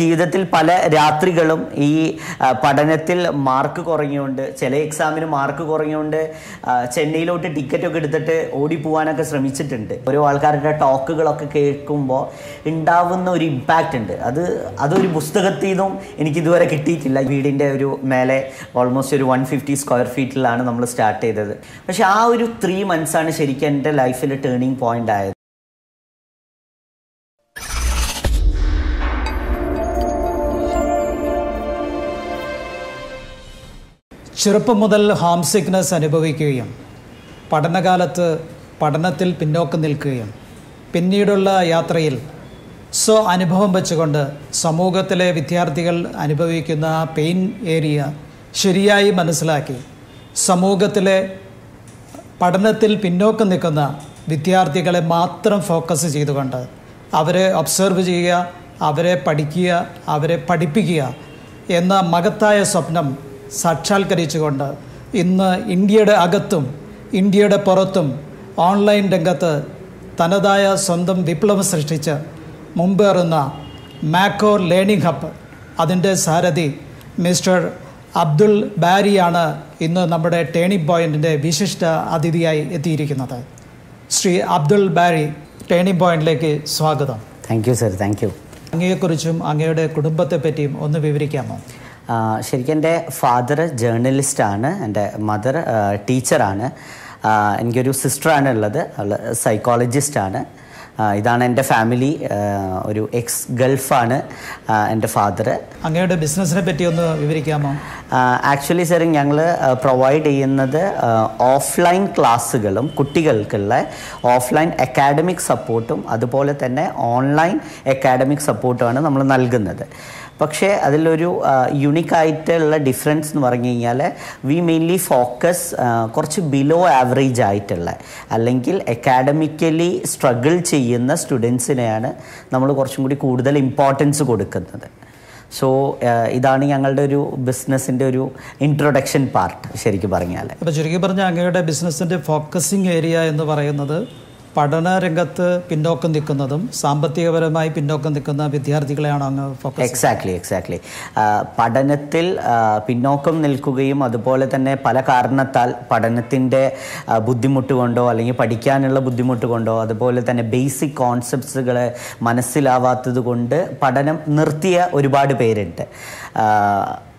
ജീവിതത്തിൽ പല രാത്രികളും ഈ പഠനത്തിൽ മാർക്ക് കുറഞ്ഞുകൊണ്ട് ചില എക്സാമിന് മാർക്ക് കുറഞ്ഞുകൊണ്ട് ചെന്നൈയിലോട്ട് ടിക്കറ്റ് ഒക്കെ എടുത്തിട്ട് ഓടിപ്പോവാനൊക്കെ ശ്രമിച്ചിട്ടുണ്ട്. ഓരോ ആൾക്കാരുടെ ടോക്കുകളൊക്കെ കേൾക്കുമ്പോൾ ഉണ്ടാവുന്ന ഒരു ഇമ്പാക്റ്റ് ഉണ്ട്. അത് അതൊരു പുസ്തകത്തിൽ നിന്നും എനിക്ക് ഇതുവരെ കിട്ടിയിട്ടില്ല. വീടിന്റെ ഒരു മേലെ ഓൾമോസ്റ്റ് ഒരു വൺ ഫിഫ്റ്റി സ്ക്വയർ ഫീറ്റിലാണ് നമ്മൾ സ്റ്റാർട്ട് ചെയ്തത്. പക്ഷെ ആ ഒരു ത്രീ മന്ത്സാണ് ശരിക്കും എന്റെ ലൈഫിൽ ടേണിംഗ് പോയിന്റ് ആയത്. ചെറുപ്പം മുതൽ ഹാം സിക്നസ് അനുഭവിക്കുകയും പഠനകാലത്ത് പഠനത്തിൽ പിന്നോക്കം നിൽക്കുകയും പിന്നീടുള്ള യാത്രയിൽ സ്വ അനുഭവം വെച്ചുകൊണ്ട് സമൂഹത്തിലെ വിദ്യാർത്ഥികൾ അനുഭവിക്കുന്ന പെയിൻ ഏരിയ ശരിയായി മനസ്സിലാക്കി സമൂഹത്തിലെ പഠനത്തിൽ പിന്നോക്കം നിൽക്കുന്ന വിദ്യാർത്ഥികളെ മാത്രം ഫോക്കസ് ചെയ്തുകൊണ്ട് അവരെ ഒബ്സർവ് ചെയ്യുക അവരെ പഠിക്കുക അവരെ പഠിപ്പിക്കുക എന്ന മഹത്തായ സ്വപ്നം സാക്ഷാത്കരിച്ചുകൊണ്ട് ഇന്ന് ഇന്ത്യയുടെ അകത്തും ഇന്ത്യയുടെ പുറത്തും ഓൺലൈൻ രംഗത്ത് തനതായ സ്വന്തം വിപ്ലവം സൃഷ്ടിച്ച് മുമ്പേറുന്ന മാക്കോ ലേണിംഗ് ഹബ്ബ് അതിന്റെ സാരഥി മിസ്റ്റർ അബ്ദുൾ ബാരിയാണ് ഇന്ന് നമ്മുടെ ടേണിംഗ് പോയിന്റിന്റെ വിശിഷ്ട അതിഥിയായി എത്തിയിരിക്കുന്നത്. ശ്രീ അബ്ദുൾ ബാരി ടേണിംഗ് പോയിന്റിലേക്ക് സ്വാഗതം. Thank you sir thank you അങ്ങയെക്കുറിച്ചും അങ്ങയുടെ കുടുംബത്തെ പറ്റിയും ഒന്ന് വിവരിക്കാമോ? ശരിക്കും എന്റെ ഫാദർ ജേർണലിസ്റ്റാണ് എന്റെ മദർ ടീച്ചറാണ് എനിക്കൊരു സിസ്റ്ററാണ് ഉള്ളത്. അവൾ സൈക്കോളജിസ്റ്റാണ് ഇതാണ് എന്റെ ഫാമിലി ഒരു എക്സ് ഗൾഫാണ് എന്റെ ഫാദർ അങ്ങയുടെ ബിസിനസ്സിനെ പറ്റി ഒന്ന് വിവരിക്കാമോ? ആക്ച്വലി സാർ ഞങ്ങൾ പ്രൊവൈഡ് ചെയ്യുന്നത് ഓഫ്ലൈൻ ക്ലാസ്സുകളും കുട്ടികൾക്കുള്ള ഓഫ്ലൈൻ അക്കാഡമിക് സപ്പോർട്ടും അതുപോലെ തന്നെ ഓൺലൈൻ അക്കാഡമിക് സപ്പോർട്ടുമാണ് നമ്മൾ നൽകുന്നത്. പക്ഷേ അതിലൊരു യുണീക്ക് ആയിട്ടുള്ള ഡിഫറൻസ് എന്ന് പറഞ്ഞു കഴിഞ്ഞാൽ വി മെയിൻലി ഫോക്കസ് കുറച്ച് ബിലോ ആവറേജ് ആയിട്ടുള്ള അല്ലെങ്കിൽ അക്കാഡമിക്കലി സ്ട്രഗിൾ ചെയ്യുന്ന സ്റ്റുഡൻസിനെയാണ് നമ്മൾ കുറച്ചും കൂടി കൂടുതൽ ഇമ്പോർട്ടൻസ് കൊടുക്കുന്നത്. സോ ഇതാണ് ഞങ്ങളുടെ ഒരു ബിസിനസ്സിന്റെ ഒരു ഇൻട്രൊഡക്ഷൻ പാർട്ട് ശരിക്കും പറഞ്ഞാൽ അപ്പോൾ ചുരുക്കി പറഞ്ഞ അങ്ങയുടെ ബിസിനസ്സിന്റെ ഫോക്കസിങ് ഏരിയ എന്ന് പറയുന്നത് പഠന രംഗത്ത് പിന്നോക്കം നിൽക്കുന്നതും സാമ്പത്തികപരമായി പിന്നോക്കം നിൽക്കുന്ന വിദ്യാർത്ഥികളെയാണ് അങ്ങ് ഫോക്കസ് എക്സാക്ട്ലി എക്സാക്ട്ലി പഠനത്തിൽ പിന്നോക്കം നിൽക്കുകയും അതുപോലെ തന്നെ പല കാരണത്താൽ പഠനത്തിന്റെ ബുദ്ധിമുട്ട് കൊണ്ടോ അല്ലെങ്കിൽ പഠിക്കാനുള്ള ബുദ്ധിമുട്ട് കൊണ്ടോ അതുപോലെ തന്നെ ബേസിക് കോൺസെപ്റ്റ്സുകൾ മനസ്സിലാവാത്തത് കൊണ്ട് പഠനം നിർത്തിയ ഒരുപാട് പേരുണ്ട്.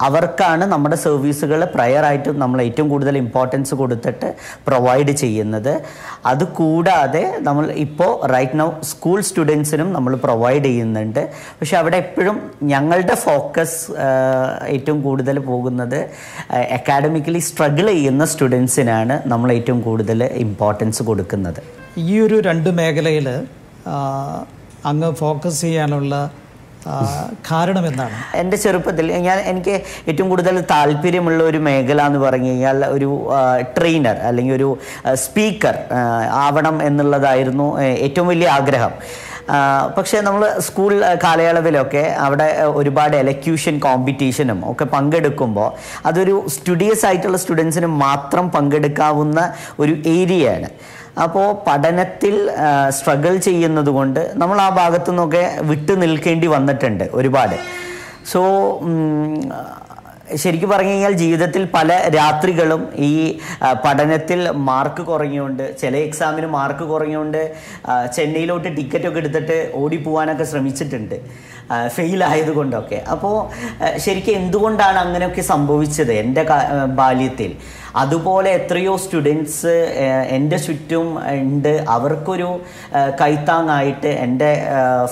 അവർക്കാണ് നമ്മുടെ സർവീസുകൾ പ്രയറായിട്ടും നമ്മൾ ഏറ്റവും കൂടുതൽ ഇമ്പോർട്ടൻസ് കൊടുത്തിട്ട് പ്രൊവൈഡ് ചെയ്യുന്നത്. അതുകൂടാതെ നമ്മൾ ഇപ്പോൾ റൈറ്റ് നൗ സ്കൂൾ സ്റ്റുഡൻസിനും നമ്മൾ പ്രൊവൈഡ് ചെയ്യുന്നുണ്ട്. പക്ഷെ അവിടെ എപ്പോഴും ഞങ്ങളുടെ ഫോക്കസ് ഏറ്റവും കൂടുതൽ പോകുന്നത് അക്കാഡമിക്കലി സ്ട്രഗിൾ ചെയ്യുന്ന സ്റ്റുഡൻസിനാണ് നമ്മൾ ഏറ്റവും കൂടുതൽ ഇമ്പോർട്ടൻസ് കൊടുക്കുന്നത്. ഈ ഒരു രണ്ട് മേഖലയിൽ അങ്ങ് ഫോക്കസ് ചെയ്യാനുള്ള കാരണം എന്താണ് എന്റെ ചെറുപ്പത്തിൽ ഞാൻ എനിക്ക് ഏറ്റവും കൂടുതൽ താല്പര്യമുള്ള ഒരു മേഖല എന്ന് പറഞ്ഞു കഴിഞ്ഞാൽ ഒരു ട്രെയിനർ അല്ലെങ്കിൽ ഒരു സ്പീക്കർ ആവണം എന്നുള്ളതായിരുന്നു ഏറ്റവും വലിയ ആഗ്രഹം. പക്ഷേ നമ്മൾ സ്കൂൾ കാലയളവിലൊക്കെ അവിടെ ഒരുപാട് എലക്യൂഷൻ കോമ്പറ്റീഷനും ഒക്കെ പങ്കെടുക്കുമ്പോൾ അതൊരു സ്റ്റുഡിയസ് ആയിട്ടുള്ള സ്റ്റുഡൻസിന് മാത്രം പങ്കെടുക്കാവുന്ന ഒരു ഏരിയയാണ് അപ്പോൾ പഠനത്തിൽ സ്ട്രഗിൾ ചെയ്യുന്നത് കൊണ്ട് നമ്മൾ ആ ഭാഗത്തു നിന്നൊക്കെ വിട്ടു നിൽക്കേണ്ടി വന്നിട്ടുണ്ട് ഒരുപാട്. സോ ശരിക്കും പറഞ്ഞു കഴിഞ്ഞാൽ ജീവിതത്തിൽ പല രാത്രികളും ഈ പഠനത്തിൽ മാർക്ക് കുറഞ്ഞുകൊണ്ട് ചില എക്സാമിന് മാർക്ക് കുറഞ്ഞുകൊണ്ട് ചെന്നൈയിലോട്ട് ടിക്കറ്റ് ഒക്കെ എടുത്തിട്ട് ഓടിപ്പോവാനൊക്കെ ശ്രമിച്ചിട്ടുണ്ട്. ഫെയിൽ ആയതുകൊണ്ടൊക്കെ. അപ്പോൾ ശരിക്കും എന്തുകൊണ്ടാണ് അങ്ങനെയൊക്കെ സംഭവിച്ചത് എന്റെ ബാല്യത്തിൽ? അതുപോലെ എത്രയോ സ്റ്റുഡൻസ് എന്റെ ചുറ്റും ഉണ്ട്. അവർക്കൊരു കൈത്താങ്ങായിട്ട് എന്റെ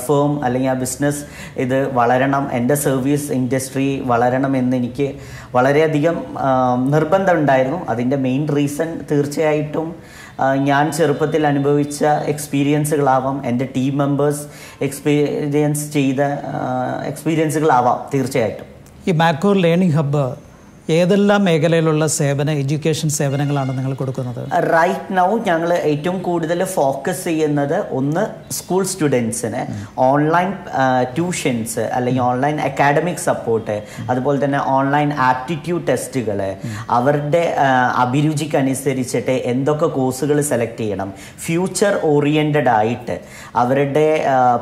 ഫേം അല്ലെങ്കിൽ ആ ബിസിനസ് ഇത് വളരണം എന്റെ സർവീസ് ഇൻഡസ്ട്രി വളരണം എന്ന് എനിക്ക് വളരെയധികം നിർബന്ധമുണ്ടായിരുന്നു അതിന്റെ മെയിൻ റീസൺ തീർച്ചയായിട്ടും ഞാൻ ചെറുപ്പത്തിൽ അനുഭവിച്ച എക്സ്പീരിയൻസുകളാവാം എന്റെ ടീം മെമ്പേഴ്സ് എക്സ്പീരിയൻസ് ചെയ്ത എക്സ്പീരിയൻസുകളാവാം തീർച്ചയായിട്ടും. ഈ മാക്കൂർ ലേണിംഗ് ഹബ്ബ് ഏതെല്ലാം മേഖലയിലുള്ള സേവന എഡ്യൂക്കേഷൻ സേവനങ്ങളാണ് നിങ്ങൾ കൊടുക്കുന്നത്? റൈറ്റ് നൗ ഞങ്ങൾ ഏറ്റവും കൂടുതൽ ഫോക്കസ് ചെയ്യുന്നത് ഒന്ന് സ്കൂൾ സ്റ്റുഡൻസിന് ഓൺലൈൻ ട്യൂഷൻസ് അല്ലെങ്കിൽ ഓൺലൈൻ അക്കാഡമിക് സപ്പോർട്ട് അതുപോലെ തന്നെ ഓൺലൈൻ ആപ്റ്റിറ്റ്യൂഡ് ടെസ്റ്റുകൾ അവരുടെ അഭിരുചിക്കനുസരിച്ചിട്ട് എന്തൊക്കെ കോഴ്സുകൾ സെലക്ട് ചെയ്യണം. ഫ്യൂച്ചർ ഓറിയന്റഡ് ആയിട്ട് അവരുടെ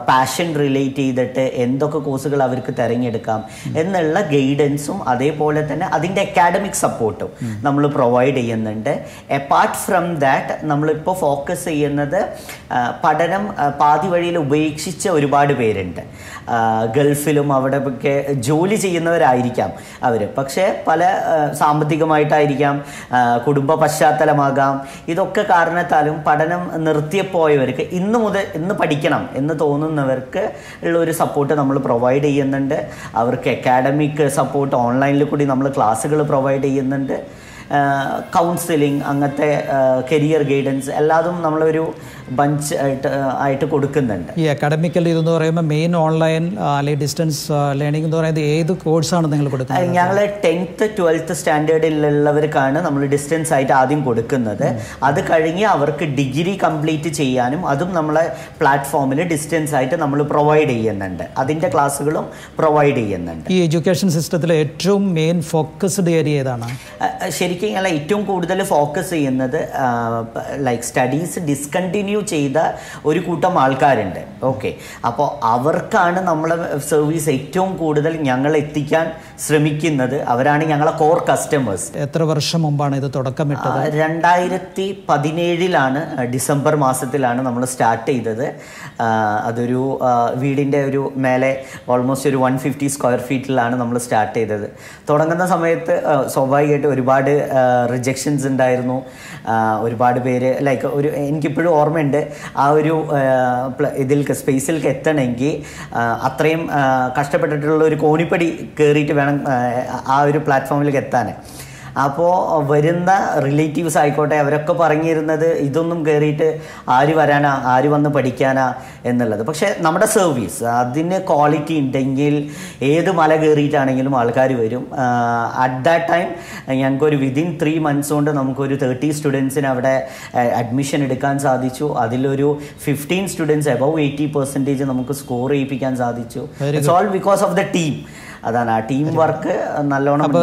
പാഷൻ റിലേറ്റ് ചെയ്തിട്ട് എന്തൊക്കെ കോഴ്സുകൾ അവർക്ക് തിരഞ്ഞെടുക്കാം. എന്നുള്ള ഗൈഡൻസും അതേപോലെ തന്നെ അതിന്റെ അക്കാഡമിക് സപ്പോർട്ടും നമ്മൾ പ്രൊവൈഡ് ചെയ്യുന്നുണ്ട്. അപ്പാർട്ട് ഫ്രം ദാറ്റ് നമ്മളിപ്പോൾ ഫോക്കസ് ചെയ്യുന്നത് പഠനം പാതി വഴിയിൽ ഉപേക്ഷിച്ച ഒരുപാട് പേരുണ്ട്. ഗൾഫിലും അവിടെ ഒക്കെ ജോലി ചെയ്യുന്നവരായിരിക്കാം അവർ പക്ഷേ പല സാമ്പത്തികമായിട്ടായിരിക്കാം കുടുംബ പശ്ചാത്തലമാകാം. ഇതൊക്കെ കാരണത്താലും പഠനം നിർത്തിയപ്പോയവർക്ക് ഇന്ന് മുതൽ ഇന്ന് പഠിക്കണം എന്ന് തോന്നുന്നവർക്ക് ഉള്ള ഒരു സപ്പോർട്ട് നമ്മൾ പ്രൊവൈഡ് ചെയ്യുന്നുണ്ട്. അവർക്ക് അക്കാഡമിക് സപ്പോർട്ട് ഓൺലൈനിൽ കൂടി നമ്മൾ ക്ലാസ്സുകൾ പ്രൊവൈഡ് ചെയ്യുന്നുണ്ട്. കൗൺസിലിംഗ് അങ്ങനത്തെ കരിയർ ഗൈഡൻസ് എല്ലാതും നമ്മളൊരു ബഞ്ച് ആയിട്ട് ആയിട്ട് കൊടുക്കുന്നുണ്ട്. ഈ അക്കാഡമിക്കൽ ഇതെന്ന് പറയുമ്പോൾ മെയിൻ ഓൺലൈൻ അല്ലെങ്കിൽ ഡിസ്റ്റൻസ് ലേണിംഗ് എന്ന് പറയുന്നത് ഏത് കോഴ്സാണ് നിങ്ങൾ കൊടുക്കുന്നത്? ഞങ്ങൾ ടെൻത്ത് ട്വൽത്ത് സ്റ്റാൻഡേർഡിലുള്ളവർക്കാണ് നമ്മൾ ഡിസ്റ്റൻസ് ആയിട്ട് ആദ്യം കൊടുക്കുന്നത്. അത് കഴിഞ്ഞ് അവർക്ക് ഡിഗ്രി കംപ്ലീറ്റ് ചെയ്യാനും അതും നമ്മളെ പ്ലാറ്റ്ഫോമിൽ ഡിസ്റ്റൻസ് ആയിട്ട് നമ്മൾ പ്രൊവൈഡ് ചെയ്യുന്നുണ്ട്. അതിന്റെ ക്ലാസ്സുകളും പ്രൊവൈഡ് ചെയ്യുന്നുണ്ട്. ഈ എഡ്യൂക്കേഷൻ സിസ്റ്റത്തിൽ ഏറ്റവും മെയിൻ ഫോക്കസ്ഡ് ഏരിയ ഏതാണ്? ശരിക്കും ഞങ്ങൾ ഏറ്റവും കൂടുതൽ ഫോക്കസ് ചെയ്യുന്നത് ലൈക്ക് സ്റ്റഡീസ് ഡിസ്കണ്ടിന്യൂ ചെയ്ത ഒരു കൂട്ടം ആൾക്കാരുണ്ട്. ഓക്കെ അപ്പോൾ അവർക്കാണ് നമ്മളെ സർവീസ് ഏറ്റവും കൂടുതൽ ഞങ്ങൾ എത്തിക്കാൻ ശ്രമിക്കുന്നത്. അവരാണ് ഞങ്ങളെ കോർ കസ്റ്റമേഴ്സ് എത്ര വർഷം മുമ്പാണ് ഇത് തുടക്കമിട്ടത്? രണ്ടായിരത്തി പതിനേഴിലാണ് ഡിസംബർ മാസത്തിലാണ് നമ്മൾ സ്റ്റാർട്ട് ചെയ്തത്. അതൊരു വീടിന്റെ ഒരു മേലെ ഓൾമോസ്റ്റ് ഒരു വൺ ഫിഫ്റ്റി സ്ക്വയർ ഫീറ്റിലാണ് നമ്മൾ സ്റ്റാർട്ട് ചെയ്തത്. തുടങ്ങുന്ന സമയത്ത് സ്വാഭാവികമായിട്ട് ഒരുപാട് റിജക്ഷൻസ് ഉണ്ടായിരുന്നു. ഒരുപാട് പേര് ലൈക്ക് ഒരു എനിക്കിപ്പോഴും ഓർമ്മയുണ്ട് ആ ഒരു ഇതിൽ സ്പേസിലേക്ക് എത്തണമെങ്കിൽ അത്രയും കഷ്ടപ്പെട്ടിട്ടുള്ള ഒരു കോണിപ്പടി കയറിയിട്ട് വേണം ആ ഒരു പ്ലാറ്റ്ഫോമിലേക്ക് എത്താൻ. അപ്പോൾ വരുന്ന റിലേറ്റീവ്സ് ആയിക്കോട്ടെ അവരൊക്കെ പറഞ്ഞിരുന്നത് ഇതൊന്നും കയറിയിട്ട് ആര് വരാനാ ആര് വന്ന് പഠിക്കാനാ എന്നുള്ളത്. പക്ഷേ നമ്മുടെ സർവീസ് അതിന് ക്വാളിറ്റി ഉണ്ടെങ്കിൽ ഏത് മല കയറിയിട്ടാണെങ്കിലും ആൾക്കാർ വരും. അറ്റ് ദാറ്റ് ടൈം ഞങ്ങൾക്കൊരു വിതിൻ ത്രീ മന്ത്സ് കൊണ്ട് നമുക്കൊരു തേർട്ടി സ്റ്റുഡൻസിന് അവിടെ അഡ്മിഷൻ എടുക്കാൻ സാധിച്ചു. അതിലൊരു fifteen students above eighty percentage നമുക്ക് സ്കോർ ചെയ്യിപ്പിക്കാൻ സാധിച്ചു. It's all because of the team അതാണ് ആ ടീം വർക്ക് നല്ലോണം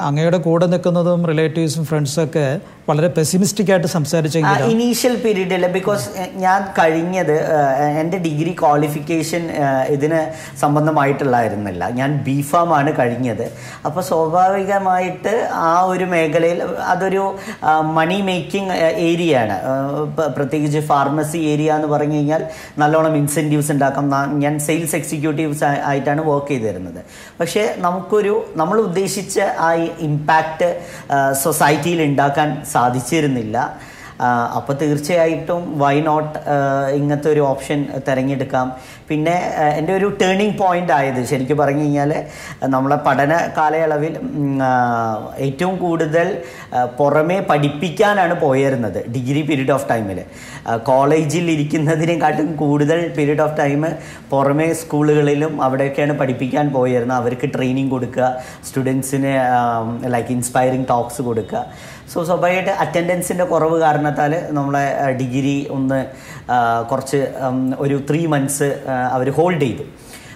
അങ്ങയുടെ കൂടെ നിൽക്കുന്നതും റിലേറ്റീവ്സും ഫ്രണ്ട്സും ഒക്കെ വളരെ പെസിമിസ്റ്റിക് ആയിട്ട് സംസാരിച്ചെങ്കിൽ ഇനീഷ്യൽ പീരീഡിൽ ബിക്കോസ് ഞാൻ കഴിഞ്ഞത് എന്റെ ഡിഗ്രി ക്വാളിഫിക്കേഷൻ ഇതിന് സംബന്ധമായിട്ടുള്ളായിരുന്നില്ല. ഞാൻ ബി ഫാം ആണ് കഴിഞ്ഞത്. അപ്പോൾ സ്വാഭാവികമായിട്ട് ആ ഒരു മേഖലയിൽ അതൊരു മണി മേക്കിംഗ് ഏരിയ ആണ്. പ്രത്യേകിച്ച് ഫാർമസി ഏരിയ എന്ന് പറഞ്ഞു കഴിഞ്ഞാൽ നല്ലോണം ഇൻസെന്റീവ്സ് ഉണ്ടാക്കാം. ഞാൻ സെയിൽസ് എക്സിക്യൂട്ടീവ്സ് ആയിട്ടാണ് വർക്ക് ചെയ്തിരുന്നത്. പക്ഷേ നമുക്കൊരു നമ്മൾ ഉദ്ദേശിച്ച ആ ഇമ്പാക്റ്റ് സൊസൈറ്റിയിൽ ഉണ്ടാക്കാൻ സാധിച്ചിരുന്നില്ല. അപ്പോൾ തീർച്ചയായിട്ടും വൈ നോട്ട് ഇങ്ങനത്തെ ഒരു ഓപ്ഷൻ തിരഞ്ഞെടുക്കാം. പിന്നെ എന്റെ ഒരു ടേണിംഗ് പോയിന്റ് ആയത് ശരിക്കും പറഞ്ഞു കഴിഞ്ഞാൽ നമ്മളെ പഠന കാലയളവിൽ ഏറ്റവും കൂടുതൽ പുറമേ പഠിപ്പിക്കാനാണ് പോയിരുന്നത് ഡിഗ്രി പീരീഡ് ഓഫ് ടൈമിൽ. കോളേജിൽ ഇരിക്കുന്നതിനെക്കാട്ടും കൂടുതൽ പീരീഡ് ഓഫ് ടൈം പുറമേ സ്കൂളുകളിലും അവിടെയൊക്കെയാണ് പഠിപ്പിക്കാൻ പോയിരുന്നത്. അവർക്ക് ട്രെയിനിങ് കൊടുക്കുക സ്റ്റുഡൻസിന് ലൈക്ക് ഇൻസ്പയറിങ് ടോക്സ് കൊടുക്കുക. സോ സ്വാഭാവികമായിട്ട് അറ്റൻഡൻസിന്റെ കുറവ് കാരണത്താൽ നമ്മളെ ഡിഗ്രി ഒന്ന് കുറച്ച് ഒരു ത്രീ മന്ത്സ് അവർ ഹോൾഡ് ചെയ്തു.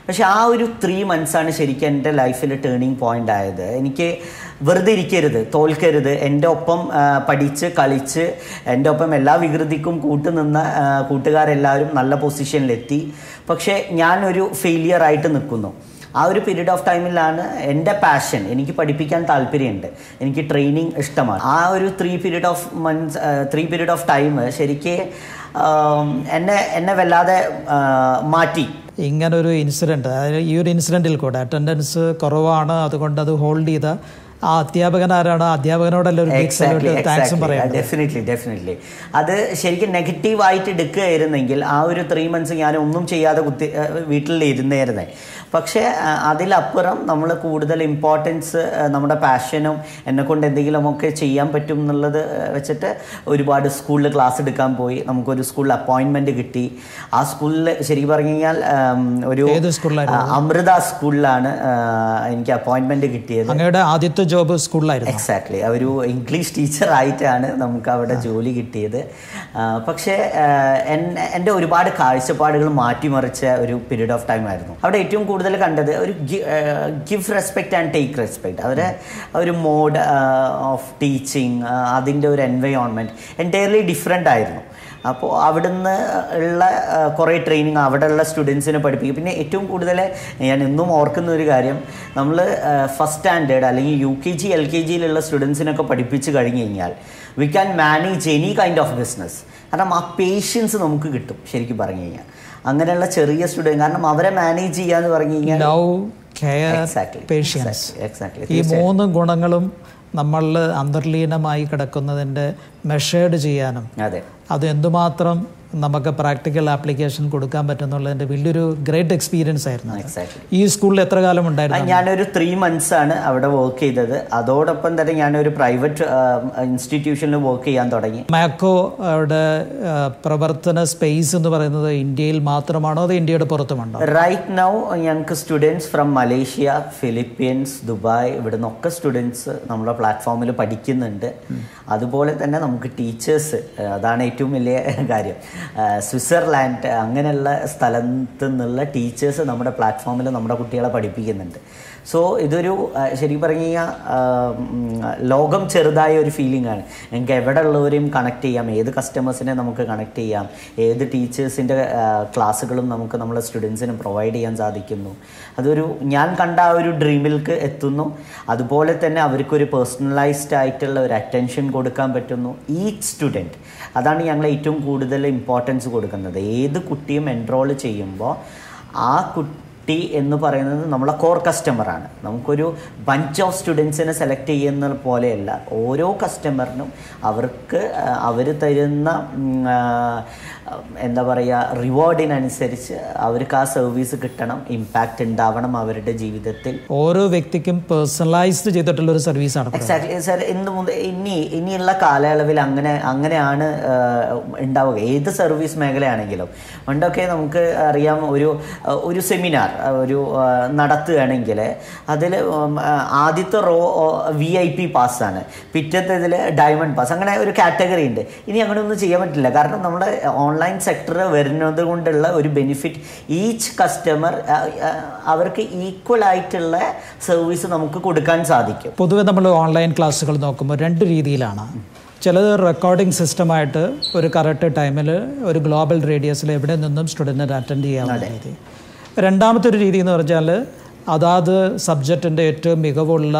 പക്ഷെ ആ ഒരു ത്രീ മന്ത്സാണ് ശരിക്കും എന്റെ ലൈഫിൽ ടേണിങ് പോയിന്റ് ആയത്. എനിക്ക് വെറുതെ ഇരിക്കരുത് തോൽക്കരുത്. എന്റെ ഒപ്പം പഠിച്ച് കളിച്ച് എന്റെ ഒപ്പം എല്ലാ വികൃതിക്കും കൂട്ടുനിന്ന കൂട്ടുകാരെല്ലാവരും നല്ല പൊസിഷനിലെത്തി പക്ഷേ ഞാനൊരു ഫെയിലിയർ ആയിട്ട് നിൽക്കുന്നു. ആ ഒരു പീരീഡ് ഓഫ് ടൈമിലാണ് എന്റെ പാഷൻ എനിക്ക് പഠിപ്പിക്കാൻ താല്പര്യമുണ്ട്. എനിക്ക് ട്രെയിനിങ് ഇഷ്ടമാണ്. ആ ഒരു three period of months three period of time ശരിക്ക് എന്നെ എന്നെ വല്ലാതെ മാറ്റി. ഇങ്ങനൊരു ഇൻസിഡന്റ് അതായത് ഈ ഒരു ഇൻസിഡന്റിൽ കൂടെ അറ്റൻഡൻസ് കുറവാണ് അതുകൊണ്ട് അത് ഹോൾഡ് ചെയ്ത ആ അധ്യാപകൻ ആരാണ്? അധ്യാപകനോടല്ല ഒരു താങ്ക്സും പറയാം ഡെഫിനറ്റ്ലി ഡെഫിനറ്റ്ലി അത് ശരിക്കും നെഗറ്റീവായിട്ട് എടുക്കുകയായിരുന്നെങ്കിൽ ആ ഒരു ത്രീ മന്ത്സ് ഞാൻ ഒന്നും ചെയ്യാതെ കുത്തി വീട്ടിൽ ഇരുന്നേരുന്നേ. പക്ഷേ അതിലപ്പുറം നമ്മൾ കൂടുതൽ ഇമ്പോർട്ടൻസ് നമ്മുടെ പാഷനും എന്നെക്കൊണ്ട് എന്തെങ്കിലുമൊക്കെ ചെയ്യാൻ പറ്റും എന്നുള്ളത് വെച്ചിട്ട് ഒരുപാട് സ്കൂളിൽ ക്ലാസ് എടുക്കാൻ പോയി. നമുക്കൊരു സ്കൂളിൽ അപ്പോയിൻമെന്റ് കിട്ടി. ആ സ്കൂളിൽ ശരിക്കും പറഞ്ഞു കഴിഞ്ഞാൽ ഒരു അമൃത സ്കൂളിലാണ് എനിക്ക് അപ്പോയിൻമെന്റ് കിട്ടിയത്. ആദ്യത്തെ ജോബ് സ്കൂളിലായിരുന്നു? എക്സാക്ട്ലി ഒരു ഇംഗ്ലീഷ് ടീച്ചർ ആയിട്ടാണ് നമുക്ക് അവിടെ ജോലി കിട്ടിയത്. പക്ഷേ എന്റെ ഒരുപാട് കാഴ്ചപ്പാടുകൾ മാറ്റിമറിച്ച ഒരു പീരീഡ് ഓഫ് ടൈം ആയിരുന്നു. അവിടെ ഏറ്റവും കൂടുതൽ കണ്ടത് ഒരു give respect and take respect അവരെ ഒരു മോഡ് ഓഫ് ടീച്ചിങ് അതിന്റെ ഒരു എൻവയോൺമെന്റ് എന്റയർലി ഡിഫറെന്റ് ആയിരുന്നു. അപ്പോൾ അവിടുന്ന് ഉള്ള കുറേ ട്രെയിനിങ് അവിടെയുള്ള സ്റ്റുഡൻസിനെ പഠിപ്പിക്കും. പിന്നെ ഏറ്റവും കൂടുതൽ ഞാൻ എന്നും ഓർക്കുന്ന ഒരു കാര്യം നമ്മൾ ഫസ്റ്റ് സ്റ്റാൻഡേർഡ് അല്ലെങ്കിൽ U K G L K ജിയിലുള്ള സ്റ്റുഡൻസിനൊക്കെ പഠിപ്പിച്ച് കഴിഞ്ഞ് കഴിഞ്ഞാൽ we can manage any kind of business കാരണം ആ പേഷ്യൻസ് നമുക്ക് കിട്ടും ശരിക്കും പറഞ്ഞു കഴിഞ്ഞാൽ. അങ്ങനെയുള്ള ചെറിയ സ്റ്റുഡന്റ് കാരണം അവരെ മാനേജ് ചെയ്യാന്ന് പറഞ്ഞു കഴിഞ്ഞാൽ പേഷ്യൻസ് exactly, ഈ മൂന്ന് ഗുണങ്ങളും നമ്മളിൽ അന്തർലീനമായി കിടക്കുന്നതിന്റെ മെഷേർഡ് ചെയ്യാനും അതെ. അത് എന്തുമാത്രം നമുക്ക് പ്രാക്ടിക്കൽ ആപ്ലിക്കേഷൻ കൊടുക്കാൻ പറ്റുന്നുള്ളതിന്റെ വലിയൊരു ഗ്രേറ്റ് എക്സ്പീരിയൻസ് ആയിരുന്നു ഈ സ്കൂളിൽ എത്ര കാലം ഉണ്ടായിരുന്നു? ഞാനൊരു ത്രീ മന്ത്സ് ആണ് അവിടെ വർക്ക് ചെയ്തത്. അതോടൊപ്പം തന്നെ ഞാനൊരു പ്രൈവറ്റ് ഇൻസ്റ്റിറ്റ്യൂഷനിൽ വർക്ക് ചെയ്യാൻ തുടങ്ങി. മാക്കോ അവിടെ പ്രവർത്തന സ്പേസ് എന്ന് പറയുന്നത് ഇന്ത്യയിൽ മാത്രമാണോ അതോ ഇന്ത്യയുടെ പുറത്തുമാണോ റൈറ്റ് നൗ ഞങ്ങൾക്ക് students from Malaysia Philippines Dubai ഇവിടുന്നൊക്കെ students നമ്മുടെ പ്ലാറ്റ്ഫോമിൽ പഠിക്കുന്നുണ്ട്. അതുപോലെ തന്നെ നമുക്ക് ടീച്ചേഴ്സ് അതാണ് ഏറ്റവും വലിയ കാര്യം. സ്വിറ്റ്സർലാൻഡ് അങ്ങനെയുള്ള സ്ഥലത്തു നിന്നുള്ള ടീച്ചേഴ്സ് നമ്മുടെ പ്ലാറ്റ്ഫോമിൽ നമ്മുടെ കുട്ടികളെ പഠിപ്പിക്കുന്നുണ്ട്. സോ ഇതൊരു ശരിക്കും പറഞ്ഞു കഴിഞ്ഞാൽ ലോകം ചെറുതായ ഒരു ഫീലിംഗ് ആണ്. എനിക്ക് എവിടെ ഉള്ളവരെയും കണക്ട് ചെയ്യാം. ഏത് കസ്റ്റമേഴ്സിനെ നമുക്ക് കണക്ട് ചെയ്യാം. ഏത് ടീച്ചേഴ്സിന്റെ ക്ലാസ്സുകളും നമുക്ക് നമ്മളെ സ്റ്റുഡൻസിന് പ്രൊവൈഡ് ചെയ്യാൻ സാധിക്കുന്നു. അതൊരു ഞാൻ കണ്ട ആ ഒരു ഡ്രീമിൽക്ക് എത്തുന്നു. അതുപോലെ തന്നെ അവർക്കൊരു പേഴ്സണലൈസ്ഡ് ആയിട്ടുള്ള ഒരു അറ്റൻഷൻ കൊടുക്കാൻ പറ്റുന്നു. ഈ സ്റ്റുഡന്റ് അതാണ് ഞങ്ങൾ ഏറ്റവും കൂടുതൽ ഇമ്പോർട്ടൻസ് കൊടുക്കുന്നത്. ഏത് കുട്ടിയും എൻറോൾ ചെയ്യുമ്പോൾ ആ കുട്ടി എന്ന് പറയുന്നത് നമ്മളെ കോർ കസ്റ്റമറാണ് നമുക്കൊരു ബഞ്ച് ഓഫ് സ്റ്റുഡൻസിനെ സെലക്ട് ചെയ്യുന്ന പോലെയല്ല. ഓരോ കസ്റ്റമറിനും അവർക്ക് അവർ തരുന്ന എന്താ പറയുക റിവാർഡിനനുസരിച്ച് അവർക്ക് ആ സർവീസ് കിട്ടണം ഇമ്പാക്റ്റ് ഉണ്ടാവണം അവരുടെ ജീവിതത്തിൽ. ഓരോ വ്യക്തിക്കും പേഴ്സണലൈസ്ഡ് ചെയ്തിട്ടുള്ള ഒരു സർവീസാണ് എക്സാക്ട്ലി സാർ ഇന്ന് മുതൽ ഇനി ഇനിയുള്ള കാലയളവിൽ അങ്ങനെ അങ്ങനെയാണ് ഉണ്ടാവുക ഏത് സർവീസ് മേഖലയാണെങ്കിലും. പണ്ടൊക്കെ നമുക്ക് അറിയാം ഒരു ഒരു സെമിനാർ ഒരു നടത്തുകയാണെങ്കിൽ അതിൽ ആദ്യത്തെ റോ വി ഐ പി പാസ്സാണ് പിറ്റത്തെ ഇതിൽ ഡയമണ്ട് പാസ് അങ്ങനെ ഒരു കാറ്റഗറി ഉണ്ട് ഇനി അങ്ങനെ ഒന്നും ചെയ്യാൻ പറ്റില്ല. കാരണം നമ്മുടെ ഓൺലൈൻ സെക്ടർ വരുന്നത് കൊണ്ടുള്ള ഒരു ബെനിഫിറ്റ് ഈച്ച് കസ്റ്റമർ അവർക്ക് ഈക്വൽ ആയിട്ടുള്ള സർവീസ് നമുക്ക് കൊടുക്കാൻ സാധിക്കും. പൊതുവെ നമ്മൾ ഓൺലൈൻ ക്ലാസ്സുകൾ നോക്കുമ്പോൾ രണ്ട് രീതിയിലാണ്. ചിലത് റെക്കോർഡിംഗ് സിസ്റ്റമായിട്ട് ഒരു കറക്റ്റ് ടൈമിൽ ഒരു ഗ്ലോബൽ റേഡിയസിൽ എവിടെ നിന്നും സ്റ്റുഡന്റിന് അറ്റൻഡ് ചെയ്യാവുന്ന രീതി. രണ്ടാമത്തെ ഒരു രീതി എന്ന് പറഞ്ഞാൽ അതാത് സബ്ജക്റ്റിന്റെ ഏറ്റവും മികവുള്ള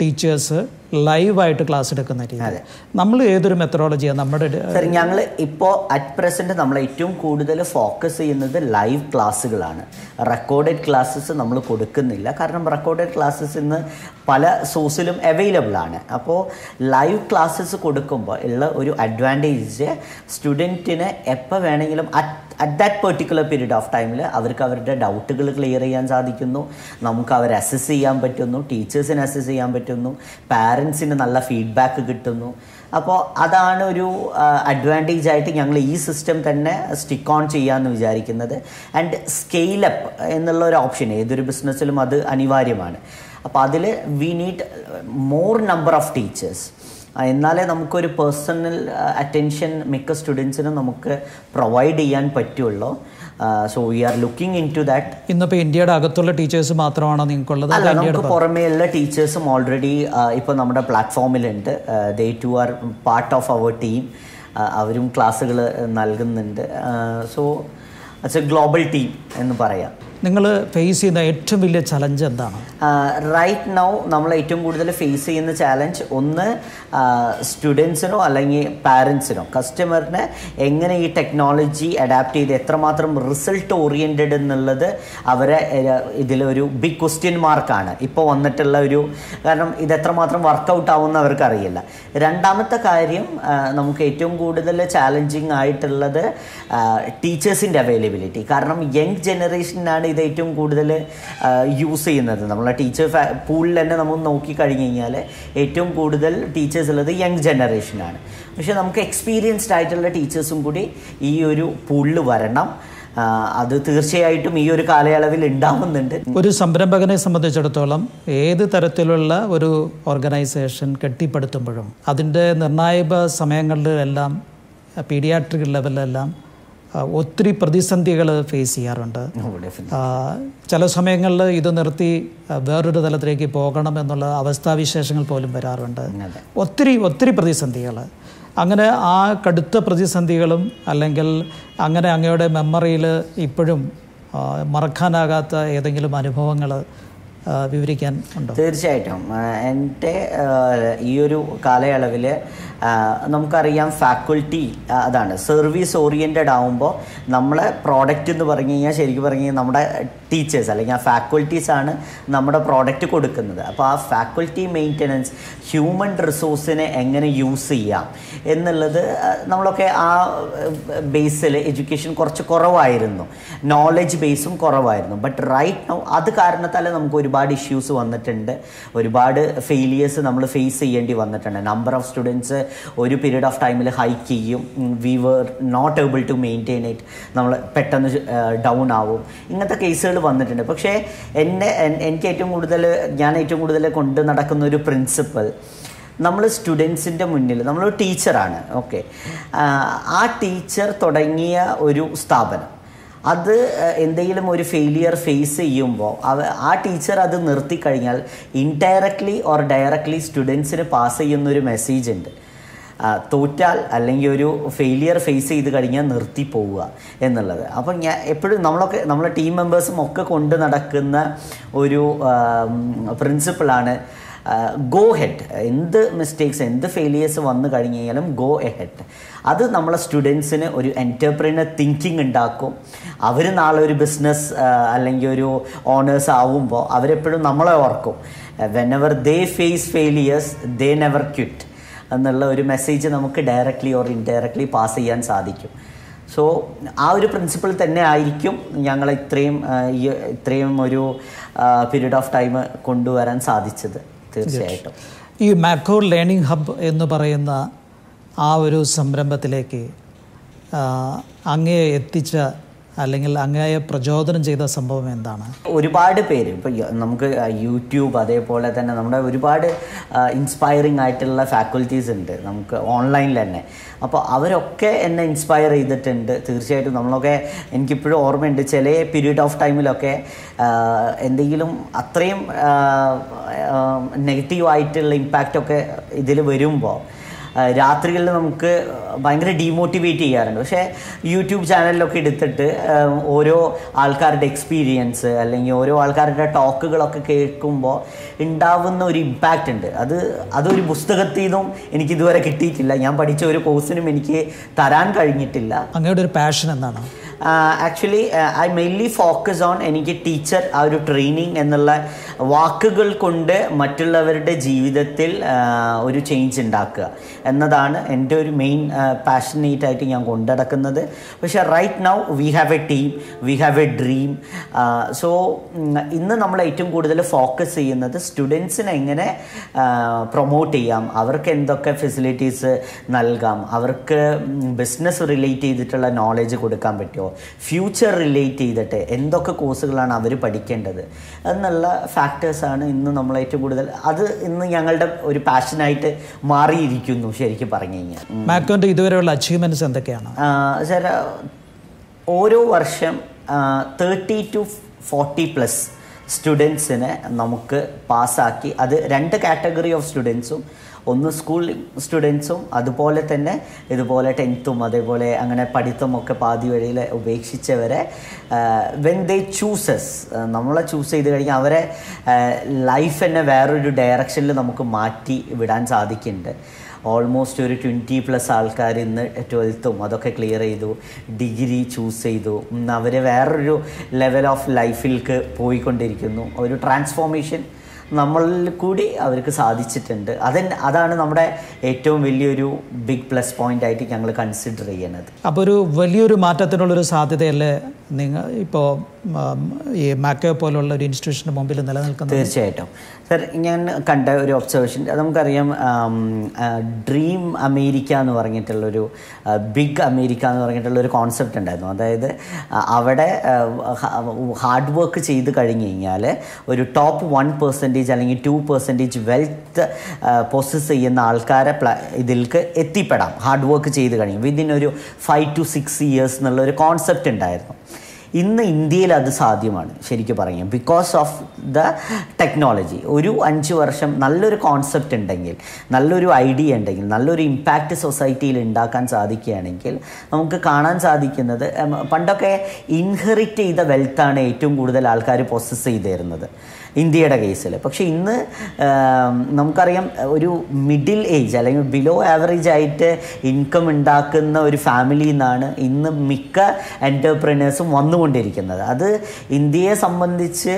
ടീച്ചേഴ്സ് ലൈവായിട്ട് ക്ലാസ് എടുക്കുന്ന രീതി. നമ്മൾ ഏതൊരു മെത്തഡോളജിയാണ് നമ്മുടെ സർ ഞങ്ങൾ ഇപ്പോൾ അറ്റ് പ്രസന്റ് നമ്മൾ ഏറ്റവും കൂടുതൽ ഫോക്കസ് ചെയ്യുന്നത് ലൈവ് ക്ലാസ്സുകളാണ് റെക്കോർഡഡ് ക്ലാസ്സസ് നമ്മൾ കൊടുക്കുന്നില്ല. കാരണം റെക്കോർഡഡ് ക്ലാസ്സസ് ഇന്ന് പല സോഴ്സിലും അവൈലബിൾ ആണ്. അപ്പോൾ ലൈവ് ക്ലാസ്സസ് കൊടുക്കുമ്പോൾ ഉള്ള ഒരു അഡ്വാന്റേജ് സ്റ്റുഡന്റിന് എപ്പോൾ വേണമെങ്കിലും at at that particular period of ടൈമിൽ അവർക്ക് അവരുടെ ഡൗട്ടുകൾ ക്ലിയർ ചെയ്യാൻ സാധിക്കുന്നു. നമുക്ക് അവരെ അസസ് ചെയ്യാൻ പറ്റുന്നു. ടീച്ചേഴ്സിനെ അസസ് ചെയ്യാൻ പറ്റുന്നു. പാരൻസിന് നല്ല ഫീഡ്ബാക്ക് കിട്ടുന്നു. അപ്പോൾ അതാണ് ഒരു അഡ്വാന്റേജ് ആയിട്ട് ഞങ്ങൾ ഈ സിസ്റ്റം തന്നെ സ്റ്റിക്ക് ഓൺ ചെയ്യാമെന്ന് വിചാരിക്കുന്നത്. ആൻഡ് സ്കെയിലപ്പ് എന്നുള്ള ഒരു ഓപ്ഷൻ ഏതൊരു ബിസിനസ്സിലും അത് അനിവാര്യമാണ്. അപ്പോൾ അതിൽ we need more number of teachers എന്നാലേ നമുക്കൊരു പേഴ്സണൽ അറ്റൻഷൻ മിക്ക സ്റ്റുഡൻസിനും നമുക്ക് പ്രൊവൈഡ് ചെയ്യാൻ പറ്റുള്ളൂ. So we are looking into that ഇന്നിപ്പോൾ ഇന്ത്യയുടെ അകത്തുള്ള ടീച്ചേഴ്സ് മാത്രമാണോ നിങ്ങൾക്കുള്ളത്? അല്ല നമുക്ക് പുറമേ ഉള്ള ടീച്ചേഴ്സും ഓൾറെഡി ഇപ്പോൾ നമ്മുടെ പ്ലാറ്റ്ഫോമിലുണ്ട് they too are part of our team അവരും ക്ലാസ്സുകൾ നൽകുന്നുണ്ട്. So it's a global team എന്ന് പറയാം. നിങ്ങൾ ഫേസ് ചെയ്യുന്ന ഏറ്റവും വലിയ ചലഞ്ച് എന്താണ്? റൈറ്റ് നൗ നമ്മൾ ഏറ്റവും കൂടുതൽ ഫേസ് ചെയ്യുന്ന ചാലഞ്ച് ഒന്ന് സ്റ്റുഡൻസിനോ അല്ലെങ്കിൽ പാരൻസിനോ കസ്റ്റമറിന് എങ്ങനെ ഈ ടെക്നോളജി അഡാപ്റ്റ് ചെയ്ത് എത്രമാത്രം റിസൾട്ട് ഓറിയന്റഡ് എന്നുള്ളത് അവരെ ഇതിലൊരു ബിഗ് ക്വസ്റ്റ്യൻ മാർക്കാണ് ഇപ്പോൾ വന്നിട്ടുള്ള ഒരു കാരണം ഇത് എത്രമാത്രം വർക്കൗട്ട് ആവുമെന്ന് അവർക്ക് അറിയില്ല രണ്ടാമത്തെ കാര്യം നമുക്ക് ഏറ്റവും കൂടുതൽ ചാലഞ്ചിങ് ആയിട്ടുള്ളത് ടീച്ചേഴ്സിന്റെ അവൈലബിലിറ്റി കാരണം യങ് ജനറേഷനാണ് ഇത് ഏറ്റവും കൂടുതൽ യൂസ് ചെയ്യുന്നത്. നമ്മളെ ടീച്ചർ പൂളിൽ തന്നെ നമ്മൾ നോക്കി കഴിഞ്ഞ് കഴിഞ്ഞാൽ ഏറ്റവും കൂടുതൽ ടീച്ചേഴ്സ് ഉള്ളത് യങ് ജനറേഷനാണ് പക്ഷേ നമുക്ക് എക്സ്പീരിയൻസ്ഡ് ആയിട്ടുള്ള ടീച്ചേഴ്സും കൂടി ഈ ഒരു പൂളിൽ വരണം. അത് തീർച്ചയായിട്ടും ഈ ഒരു കാലയളവിൽ ഉണ്ടാവുന്നുണ്ട്. ഒരു സംരംഭകനെ സംബന്ധിച്ചിടത്തോളം ഏത് തരത്തിലുള്ള ഒരു ഓർഗനൈസേഷൻ കെട്ടിപ്പടുത്തുമ്പോഴും അതിന്റെ നിർണായക സമയങ്ങളിലെല്ലാം പീഡിയാട്രിക് ലെവലിലെല്ലാം ഒത്തിരി പ്രതിസന്ധികൾ ഫേസ് ചെയ്യാറുണ്ട്. definitely. ചില സമയങ്ങളിൽ ഇത് നിർത്തി വേറൊരു തലത്തിലേക്ക് പോകണം എന്നുള്ള അവസ്ഥാവിശേഷങ്ങൾ പോലും വരാറുണ്ട്. ഒത്തിരി ഒത്തിരി പ്രതിസന്ധികൾ. അങ്ങനെ ആ കടുത്ത പ്രതിസന്ധികളും അല്ലെങ്കിൽ അങ്ങനെ അങ്ങയുടെ മെമ്മറിയിൽ ഇപ്പോഴും മറക്കാനാകാത്ത ഏതെങ്കിലും അനുഭവങ്ങൾ വിവരിക്കാൻ ഉണ്ടോ? തീർച്ചയായിട്ടും. എന്റെ ഈ ഒരു കാലയളവിൽ നമുക്കറിയാം ഫാക്കൾട്ടി അതാണ്. സർവീസ് ഓറിയന്റഡ് ആകുമ്പോൾ നമ്മളെ പ്രോഡക്റ്റ് എന്ന് പറഞ്ഞു കഴിഞ്ഞാൽ ശരിക്കും പറഞ്ഞു കഴിഞ്ഞാൽ നമ്മുടെ ടീച്ചേഴ്സ് അല്ലെങ്കിൽ ആ ഫാക്കൽറ്റീസ് ആണ് നമ്മുടെ പ്രോഡക്റ്റ് കൊടുക്കുന്നത്. അപ്പോൾ ആ ഫാക്കൾട്ടി മെയിന്റനൻസ് ഹ്യൂമൻ റിസോഴ്സിനെ എങ്ങനെ യൂസ് ചെയ്യാം എന്നുള്ളത് നമ്മളൊക്കെ ആ ബേസിൽ എഡ്യൂക്കേഷൻ കുറച്ച് കുറവായിരുന്നു. നോളജ് ബേസും കുറവായിരുന്നു. ബട്ട് റൈറ്റ് നൗ അത് കാരണത്താൽ നമുക്ക് ഒരുപാട് ഇഷ്യൂസ് വന്നിട്ടുണ്ട്. ഒരുപാട് ഫെയിലിയേഴ്സ് നമ്മൾ ഫേസ് ചെയ്യേണ്ടി വന്നിട്ടുണ്ട്. നമ്പർ ഓഫ് സ്റ്റുഡൻസ് ഒരു പീരീഡ് ഓഫ് ടൈമിൽ ഹൈക്ക് ചെയ്യും. We were not able to maintain it നമ്മൾ പെട്ടെന്ന് ഡൗൺ ആവും. ഇങ്ങനത്തെ കേസുകൾ വന്നിട്ടുണ്ട്. പക്ഷേ എന്നെ എനിക്ക് ഏറ്റവും കൂടുതൽ ഞാൻ ഏറ്റവും കൂടുതൽ കൊണ്ട് നടക്കുന്ന ഒരു പ്രിൻസിപ്പൽ നമ്മൾ സ്റ്റുഡൻസിന്റെ മുന്നിൽ നമ്മളൊരു ടീച്ചറാണ് ഓക്കെ ആ ടീച്ചർ തുടങ്ങിയ ഒരു സ്ഥാപനം. അത് എന്തെങ്കിലും ഒരു ഫെയിലിയർ ഫേസ് ചെയ്യുമ്പോൾ അവ ആ ടീച്ചർ അത് നിർത്തി കഴിഞ്ഞാൽ ഇൻഡയറക്ട്ലി ഓർ ഡയറക്ട്ലി സ്റ്റുഡൻസിന് പാസ് ചെയ്യുന്നൊരു മെസ്സേജ് ഉണ്ട്. തോറ്റാൽ അല്ലെങ്കിൽ ഒരു ഫെയിലിയർ ഫേസ് ചെയ്ത് കഴിഞ്ഞാൽ നിർത്തി പോവുക എന്നുള്ളത്. അപ്പം ഞാൻ എപ്പോഴും നമ്മളൊക്കെ നമ്മളെ ടീം മെമ്പേഴ്സും ഒക്കെ കൊണ്ട് നടക്കുന്ന ഒരു പ്രിൻസിപ്പിളാണ് ഗോ ഹെഡ് എന്ത് മിസ്റ്റേക്സ് എന്ത് ഫെയിലിയേഴ്സ് വന്നു കഴിഞ്ഞ് കഴിഞ്ഞാലും ഗോ എ ഹെഡ് അത് നമ്മളെ സ്റ്റുഡൻസിന് ഒരു എന്റർപ്രീനർ തിങ്കിങ് ഉണ്ടാക്കും. അവർ നാളെ ഒരു ബിസിനസ് അല്ലെങ്കിൽ ഒരു ഓണേഴ്സ് ആവുമ്പോൾ അവരെപ്പോഴും നമ്മളെ ഓർക്കും. Whenever they face failures they never quit എന്നുള്ള ഒരു മെസ്സേജ് നമുക്ക് ഡയറക്റ്റ്ലി ഓർ ഇൻഡയറക്ട്ലി പാസ് ചെയ്യാൻ സാധിക്കും. സോ ആ ഒരു പ്രിൻസിപ്പിൾ തന്നെ ആയിരിക്കും ഞങ്ങൾ ഇത്രയും ഇത്രയും ഒരു പീരീഡ് ഓഫ് ടൈം കൊണ്ടുവരാൻ സാധിച്ചത്. തീർച്ചയായിട്ടും. ഈ മാക്കോ ലേണിംഗ് ഹബ് എന്ന് പറയുന്ന ആ ഒരു സംരംഭത്തിലേക്ക് അങ്ങേ എത്തിച്ച അല്ലെങ്കിൽ അങ്ങയെ പ്രചോദനം ചെയ്ത സംഭവം എന്താണ്? ഒരുപാട് പേര് ഇപ്പോൾ നമുക്ക് യൂട്യൂബ് അതേപോലെ തന്നെ നമ്മുടെ ഒരുപാട് ഇൻസ്പയറിംഗ് ആയിട്ടുള്ള ഫാക്കൽറ്റീസ് ഉണ്ട് നമുക്ക് ഓൺലൈനിൽ തന്നെ. അപ്പോൾ അവരൊക്കെ എന്നെ ഇൻസ്പയർ ചെയ്തിട്ടുണ്ട്. തീർച്ചയായിട്ടും നമ്മളൊക്കെ എനിക്കിപ്പോഴും ഓർമ്മയുണ്ട് ചില പീരീഡ് ഓഫ് ടൈമിലൊക്കെ എന്തെങ്കിലും അത്രയും നെഗറ്റീവായിട്ടുള്ള ഇമ്പാക്റ്റൊക്കെ ഇതിൽ വരുമ്പോൾ രാത്രികളിൽ നമുക്ക് ഭയങ്കര ഡീമോട്ടിവേറ്റ് ചെയ്യാറുണ്ട്. പക്ഷേ യൂട്യൂബ് ചാനലിലൊക്കെ എടുത്തിട്ട് ഓരോ ആൾക്കാരുടെ എക്സ്പീരിയൻസ് അല്ലെങ്കിൽ ഓരോ ആൾക്കാരുടെ ടോക്കുകളൊക്കെ കേൾക്കുമ്പോൾ ഉണ്ടാവുന്ന ഒരു ഇമ്പാക്റ്റ് ഉണ്ട്. അത് അതൊരു പുസ്തകത്തിൽ നിന്നും എനിക്ക് ഇതുവരെ കിട്ടിയിട്ടില്ല. ഞാൻ പഠിച്ച ഒരു കോഴ്സിനും എനിക്ക് തരാൻ കഴിഞ്ഞിട്ടില്ല. അങ്ങയുടെ ഒരു പാഷൻ എന്താണ്? Actually I mainly focus on എനിക്ക് ടീച്ചർ ആ ഒരു ട്രെയിനിങ് എന്നുള്ള വാക്കുകൾ കൊണ്ട് മറ്റുള്ളവരുടെ ജീവിതത്തിൽ ഒരു ചേഞ്ച് ഉണ്ടാക്കുക. എന്നതാണ് എന്റെ ഒരു മെയിൻ പാഷനേറ്റ് ആയിട്ട് ഞാൻ കൊണ്ടുനടക്കുന്നത് പക്ഷേ right now we have a team we have a dream so ഇന്ന് നമ്മൾ ഏറ്റവും കൂടുതൽ ഫോക്കസ് ചെയ്യുന്നത് സ്റ്റുഡൻസിനെ എങ്ങനെ പ്രൊമോട്ട് ചെയ്യാം. അവർക്ക് എന്തൊക്കെ ഫെസിലിറ്റീസ് നൽകാം. അവർക്ക് ബിസിനസ് റിലേറ്റ് ചെയ്തിട്ടുള്ള നോളജ് കൊടുക്കാൻ പറ്റുമോ? ഫ്യൂച്ചർ റിലേറ്റ് ചെയ്തിട്ട് എന്തൊക്കെ കോഴ്സുകളാണ് അവർ പഠിക്കേണ്ടത് എന്നുള്ള ഫാക്ടേഴ്സാണ് ഇന്ന് നമ്മൾ ഏറ്റവും കൂടുതൽ അത് ഇന്ന് ഞങ്ങളുടെ ഒരു പാഷനായിട്ട് മാറിയിരിക്കുന്നു ശരിക്കും പറഞ്ഞു കഴിഞ്ഞാൽ. മാക്കോന്റെ ഇതുവരെയുള്ള അച്ചീവ്മെന്റ്സ് എന്തൊക്കെയാണ്? സാർ ഓരോ വർഷം തേർട്ടി ടു ഫോർട്ടി പ്ലസ് സ്റ്റുഡൻസിനെ നമുക്ക് പാസ്സാക്കി അത് രണ്ട് കാറ്റഗറി ഓഫ് സ്റ്റുഡൻസും ഒന്ന് സ്കൂൾ സ്റ്റുഡൻസും അതുപോലെ തന്നെ ഇതുപോലെ ടെൻത്തും അതേപോലെ അങ്ങനെ പഠിത്തമൊക്കെ പാതി വഴിയിൽ ഉപേക്ഷിച്ചവരെ വെൻ ദേ ചൂസസ് നമ്മളെ ചൂസ് ചെയ്ത് കഴിഞ്ഞാൽ അവരെ ലൈഫ് തന്നെ വേറൊരു ഡയറക്ഷനിൽ നമുക്ക് മാറ്റി വിടാൻ സാധിക്കുന്നുണ്ട്. ഓൾമോസ്റ്റ് ഒരു ട്വന്റി പ്ലസ് ആൾക്കാർ ഇന്ന് ട്വൽത്തും അതൊക്കെ ക്ലിയർ ചെയ്തു ഡിഗ്രി ചൂസ് ചെയ്തു. അവർ വേറൊരു ലെവൽ ഓഫ് ലൈഫിലേക്ക് പോയിക്കൊണ്ടിരിക്കുന്നു. ഒരു ട്രാൻസ്ഫോർമേഷൻ നമ്മളിൽ കൂടി അവർക്ക് സാധിച്ചിട്ടുണ്ട്. അതൻ അതാണ് നമ്മുടെ ഏറ്റവും വലിയൊരു ബിഗ് പ്ലസ് പോയിന്റ് ആയിട്ട് ഞങ്ങൾ കൺസിഡർ ചെയ്യുന്നത്. അപ്പോൾ ഒരു വലിയൊരു മാറ്റത്തിനുള്ളൊരു സാധ്യതയല്ലേ നിങ്ങൾ ഇപ്പോൾ ഈ മാക്കോ പോലുള്ള ഒരു ഇൻസ്റ്റിറ്റ്യൂഷന് മുമ്പിൽ നിലനിൽക്കുന്നത്? തീർച്ചയായിട്ടും. സർ ഞാൻ കണ്ട ഒരു ഒബ്സർവേഷൻ നമുക്കറിയാം ഡ്രീം അമേരിക്ക എന്ന് പറഞ്ഞിട്ടുള്ളൊരു ബിഗ് അമേരിക്ക എന്ന് പറഞ്ഞിട്ടുള്ള ഒരു കോൺസെപ്റ്റ് ഉണ്ടായിരുന്നു. അതായത് അവിടെ ഹാർഡ് വർക്ക് ചെയ്ത് കഴിഞ്ഞ് കഴിഞ്ഞാൽ ഒരു ടോപ്പ് വൺ പെർസെന്റേജ് അല്ലെങ്കിൽ ടു പെർസെന്റേജ് വെൽത്ത് പ്രോസസ്സ് ചെയ്യുന്ന ആൾക്കാരെ പ്ല ഇതിൽക്ക് എത്തിപ്പെടാം. ഹാർഡ് വർക്ക് ചെയ്ത് കഴിഞ്ഞു. വിതിൻ ഒരു ഫൈവ് ടു സിക്സ് ഇയേഴ്സ് എന്നുള്ള ഒരു കോൺസെപ്റ്റ് ഉണ്ടായിരുന്നു. ഇന്ന് ഇന്ത്യയിൽ അത് സാധ്യമാണ് ശരിക്കും പറയാം ബിക്കോസ് ഓഫ് ദ ടെക്നോളജി ഒരു അഞ്ച് വർഷം നല്ലൊരു കോൺസെപ്റ്റ് ഉണ്ടെങ്കിൽ നല്ലൊരു ഐഡിയ ഉണ്ടെങ്കിൽ നല്ലൊരു ഇമ്പാക്റ്റ് സൊസൈറ്റിയിൽ ഉണ്ടാക്കാൻ സാധിക്കുകയാണെങ്കിൽ നമുക്ക് കാണാൻ സാധിക്കുന്നത് പണ്ടൊക്കെ ഇൻഹെറിറ്റ് ചെയ്ത വെൽത്താണ് ഏറ്റവും കൂടുതൽ ആൾക്കാർ പൊസസ് ചെയ്തിരുന്നത്. ഇന്ത്യയുടെ കേസിൽ. പക്ഷേ ഇന്ന് നമുക്കറിയാം ഒരു മിഡിൽ ഏജ് അല്ലെങ്കിൽ ബിലോ ആവറേജ് ആയിട്ട് ഇൻകം ഉണ്ടാക്കുന്ന ഒരു ഫാമിലിയിൽ നിന്നാണ് ഇന്ന് മിക്ക എന്റർപ്രനേഴ്സും വന്നുകൊണ്ടിരിക്കുന്നത്. അത് ഇന്ത്യയെ സംബന്ധിച്ച്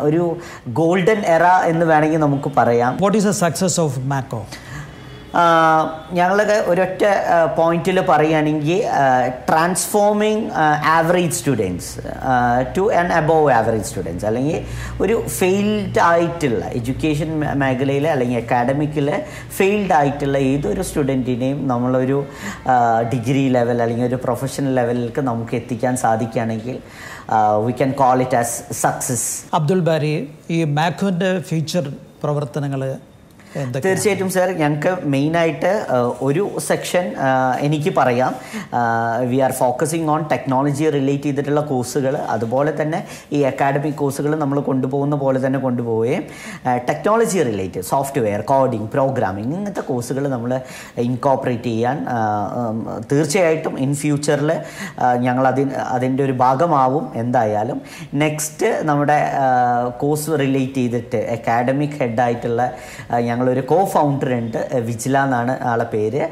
ഒരു ഗോൾഡൻ എറ എന്ന് വേണമെങ്കിൽ നമുക്ക് പറയാം. What is the success of Macco ഞങ്ങളൊക്കെ ഒരൊറ്റ പോയിന്റിൽ പറയുകയാണെങ്കിൽ transforming average students to and above average students അല്ലെങ്കിൽ ഒരു ഫെയിൽഡ് ആയിട്ടുള്ള എഡ്യൂക്കേഷൻ മേഖലയിൽ അല്ലെങ്കിൽ അക്കാഡമിക്കിൽ ഫെയിൽഡ് ആയിട്ടുള്ള ഏതൊരു സ്റ്റുഡന്റിനെയും നമ്മളൊരു ഡിഗ്രി ലെവൽ അല്ലെങ്കിൽ ഒരു പ്രൊഫഷണൽ ലെവലിലേക്ക് നമുക്ക് എത്തിക്കാൻ സാധിക്കുകയാണെങ്കിൽ we can call it as success Abdul Bari ഈ മാക്കോന്റെ ഫ്യൂച്ചർ പ്രവർത്തനങ്ങൾ തീർച്ചയായിട്ടും സാർ ഞങ്ങൾക്ക് മെയിനായിട്ട് ഒരു സെക്ഷൻ എനിക്ക് പറയാം. We are focusing on technology relate ചെയ്തിട്ടുള്ള കോഴ്സുകൾ അതുപോലെ തന്നെ ഈ അക്കാഡമിക് കോഴ്സുകൾ നമ്മൾ കൊണ്ടുപോകുന്ന പോലെ തന്നെ കൊണ്ടുപോവുകയും technology relate software coding programming ഇങ്ങനത്തെ കോഴ്സുകൾ നമ്മൾ ഇൻകോപ്പറേറ്റ് ചെയ്യാൻ തീർച്ചയായിട്ടും ഇൻ ഫ്യൂച്ചറിൽ ഞങ്ങൾ അതിന് അതിന്റെ ഒരു ഭാഗമാവും എന്തായാലും. നെക്സ്റ്റ് നമ്മുടെ കോഴ്സ് റിലേറ്റ് ചെയ്തിട്ട് അക്കാഡമിക് ഹെഡായിട്ടുള്ള ഞങ്ങളൊരു കോ ഫൗണ്ടർ ഉണ്ട് വിജില എന്നാണ് ആളെ പേര്.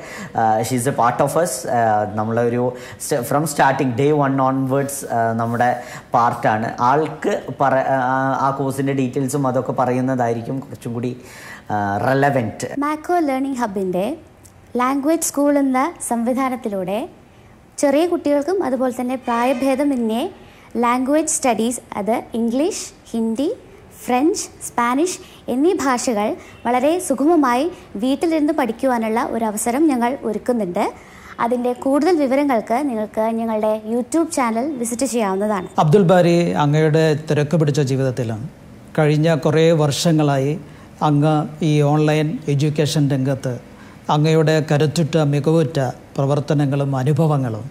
She's a part of us നമ്മളൊരു from starting day one onwards നമ്മുടെ പാർട്ടാണ് ആൾക്ക് പറ ആ, ആ കോഴ്സിന്റെ ഡീറ്റെയിൽസും അതൊക്കെ പറയുന്നതായിരിക്കും കുറച്ചും കൂടി റെലവെന്റ് മാക്കോ ലേണിംഗ് ഹബിന്റെ ലാംഗ്വേജ് സ്കൂൾ എന്ന സംവിധാനത്തിലൂടെ ചെറിയ കുട്ടികൾക്കും അതുപോലെ തന്നെ പ്രായഭേദമന്യേ ലാംഗ്വേജ് സ്റ്റഡീസ് അത് ഇംഗ്ലീഷ് ഹിന്ദി ഫ്രഞ്ച് സ്പാനിഷ് എന്നീ ഭാഷകൾ വളരെ സുഗമമായി വീട്ടിലിരുന്ന് പഠിക്കുവാനുള്ള ഒരു അവസരം ഞങ്ങൾ ഒരുക്കുന്നുണ്ട്. അതിന്റെ കൂടുതൽ വിവരങ്ങൾക്ക് നിങ്ങൾക്ക് ഞങ്ങളുടെ യൂട്യൂബ് ചാനൽ വിസിറ്റ് ചെയ്യാവുന്നതാണ്. അബ്ദുൽ ബാരി അങ്ങയുടെ തിരക്ക് പിടിച്ച ജീവിതത്തിലും കഴിഞ്ഞ കുറേ വർഷങ്ങളായി അങ്ങ് ഈ ഓൺലൈൻ എഡ്യൂക്കേഷൻ രംഗത്ത് അങ്ങയുടെ കരുത്തുറ്റ മികവുറ്റ പ്രവർത്തനങ്ങളും അനുഭവങ്ങളും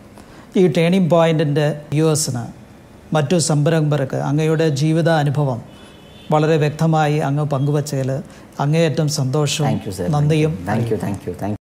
ഈ ടേണിംഗ് പോയിന്റിന്റെ യു എസിന് മറ്റു സംരംഭർക്ക് അങ്ങയുടെ ജീവിത അനുഭവം വളരെ വ്യക്തമായി അങ്ങ് പങ്കുവച്ചതിൽ അങ്ങേയറ്റം സന്തോഷവും താങ്ക് യു സർ നന്ദിയും. Thank you thank you thank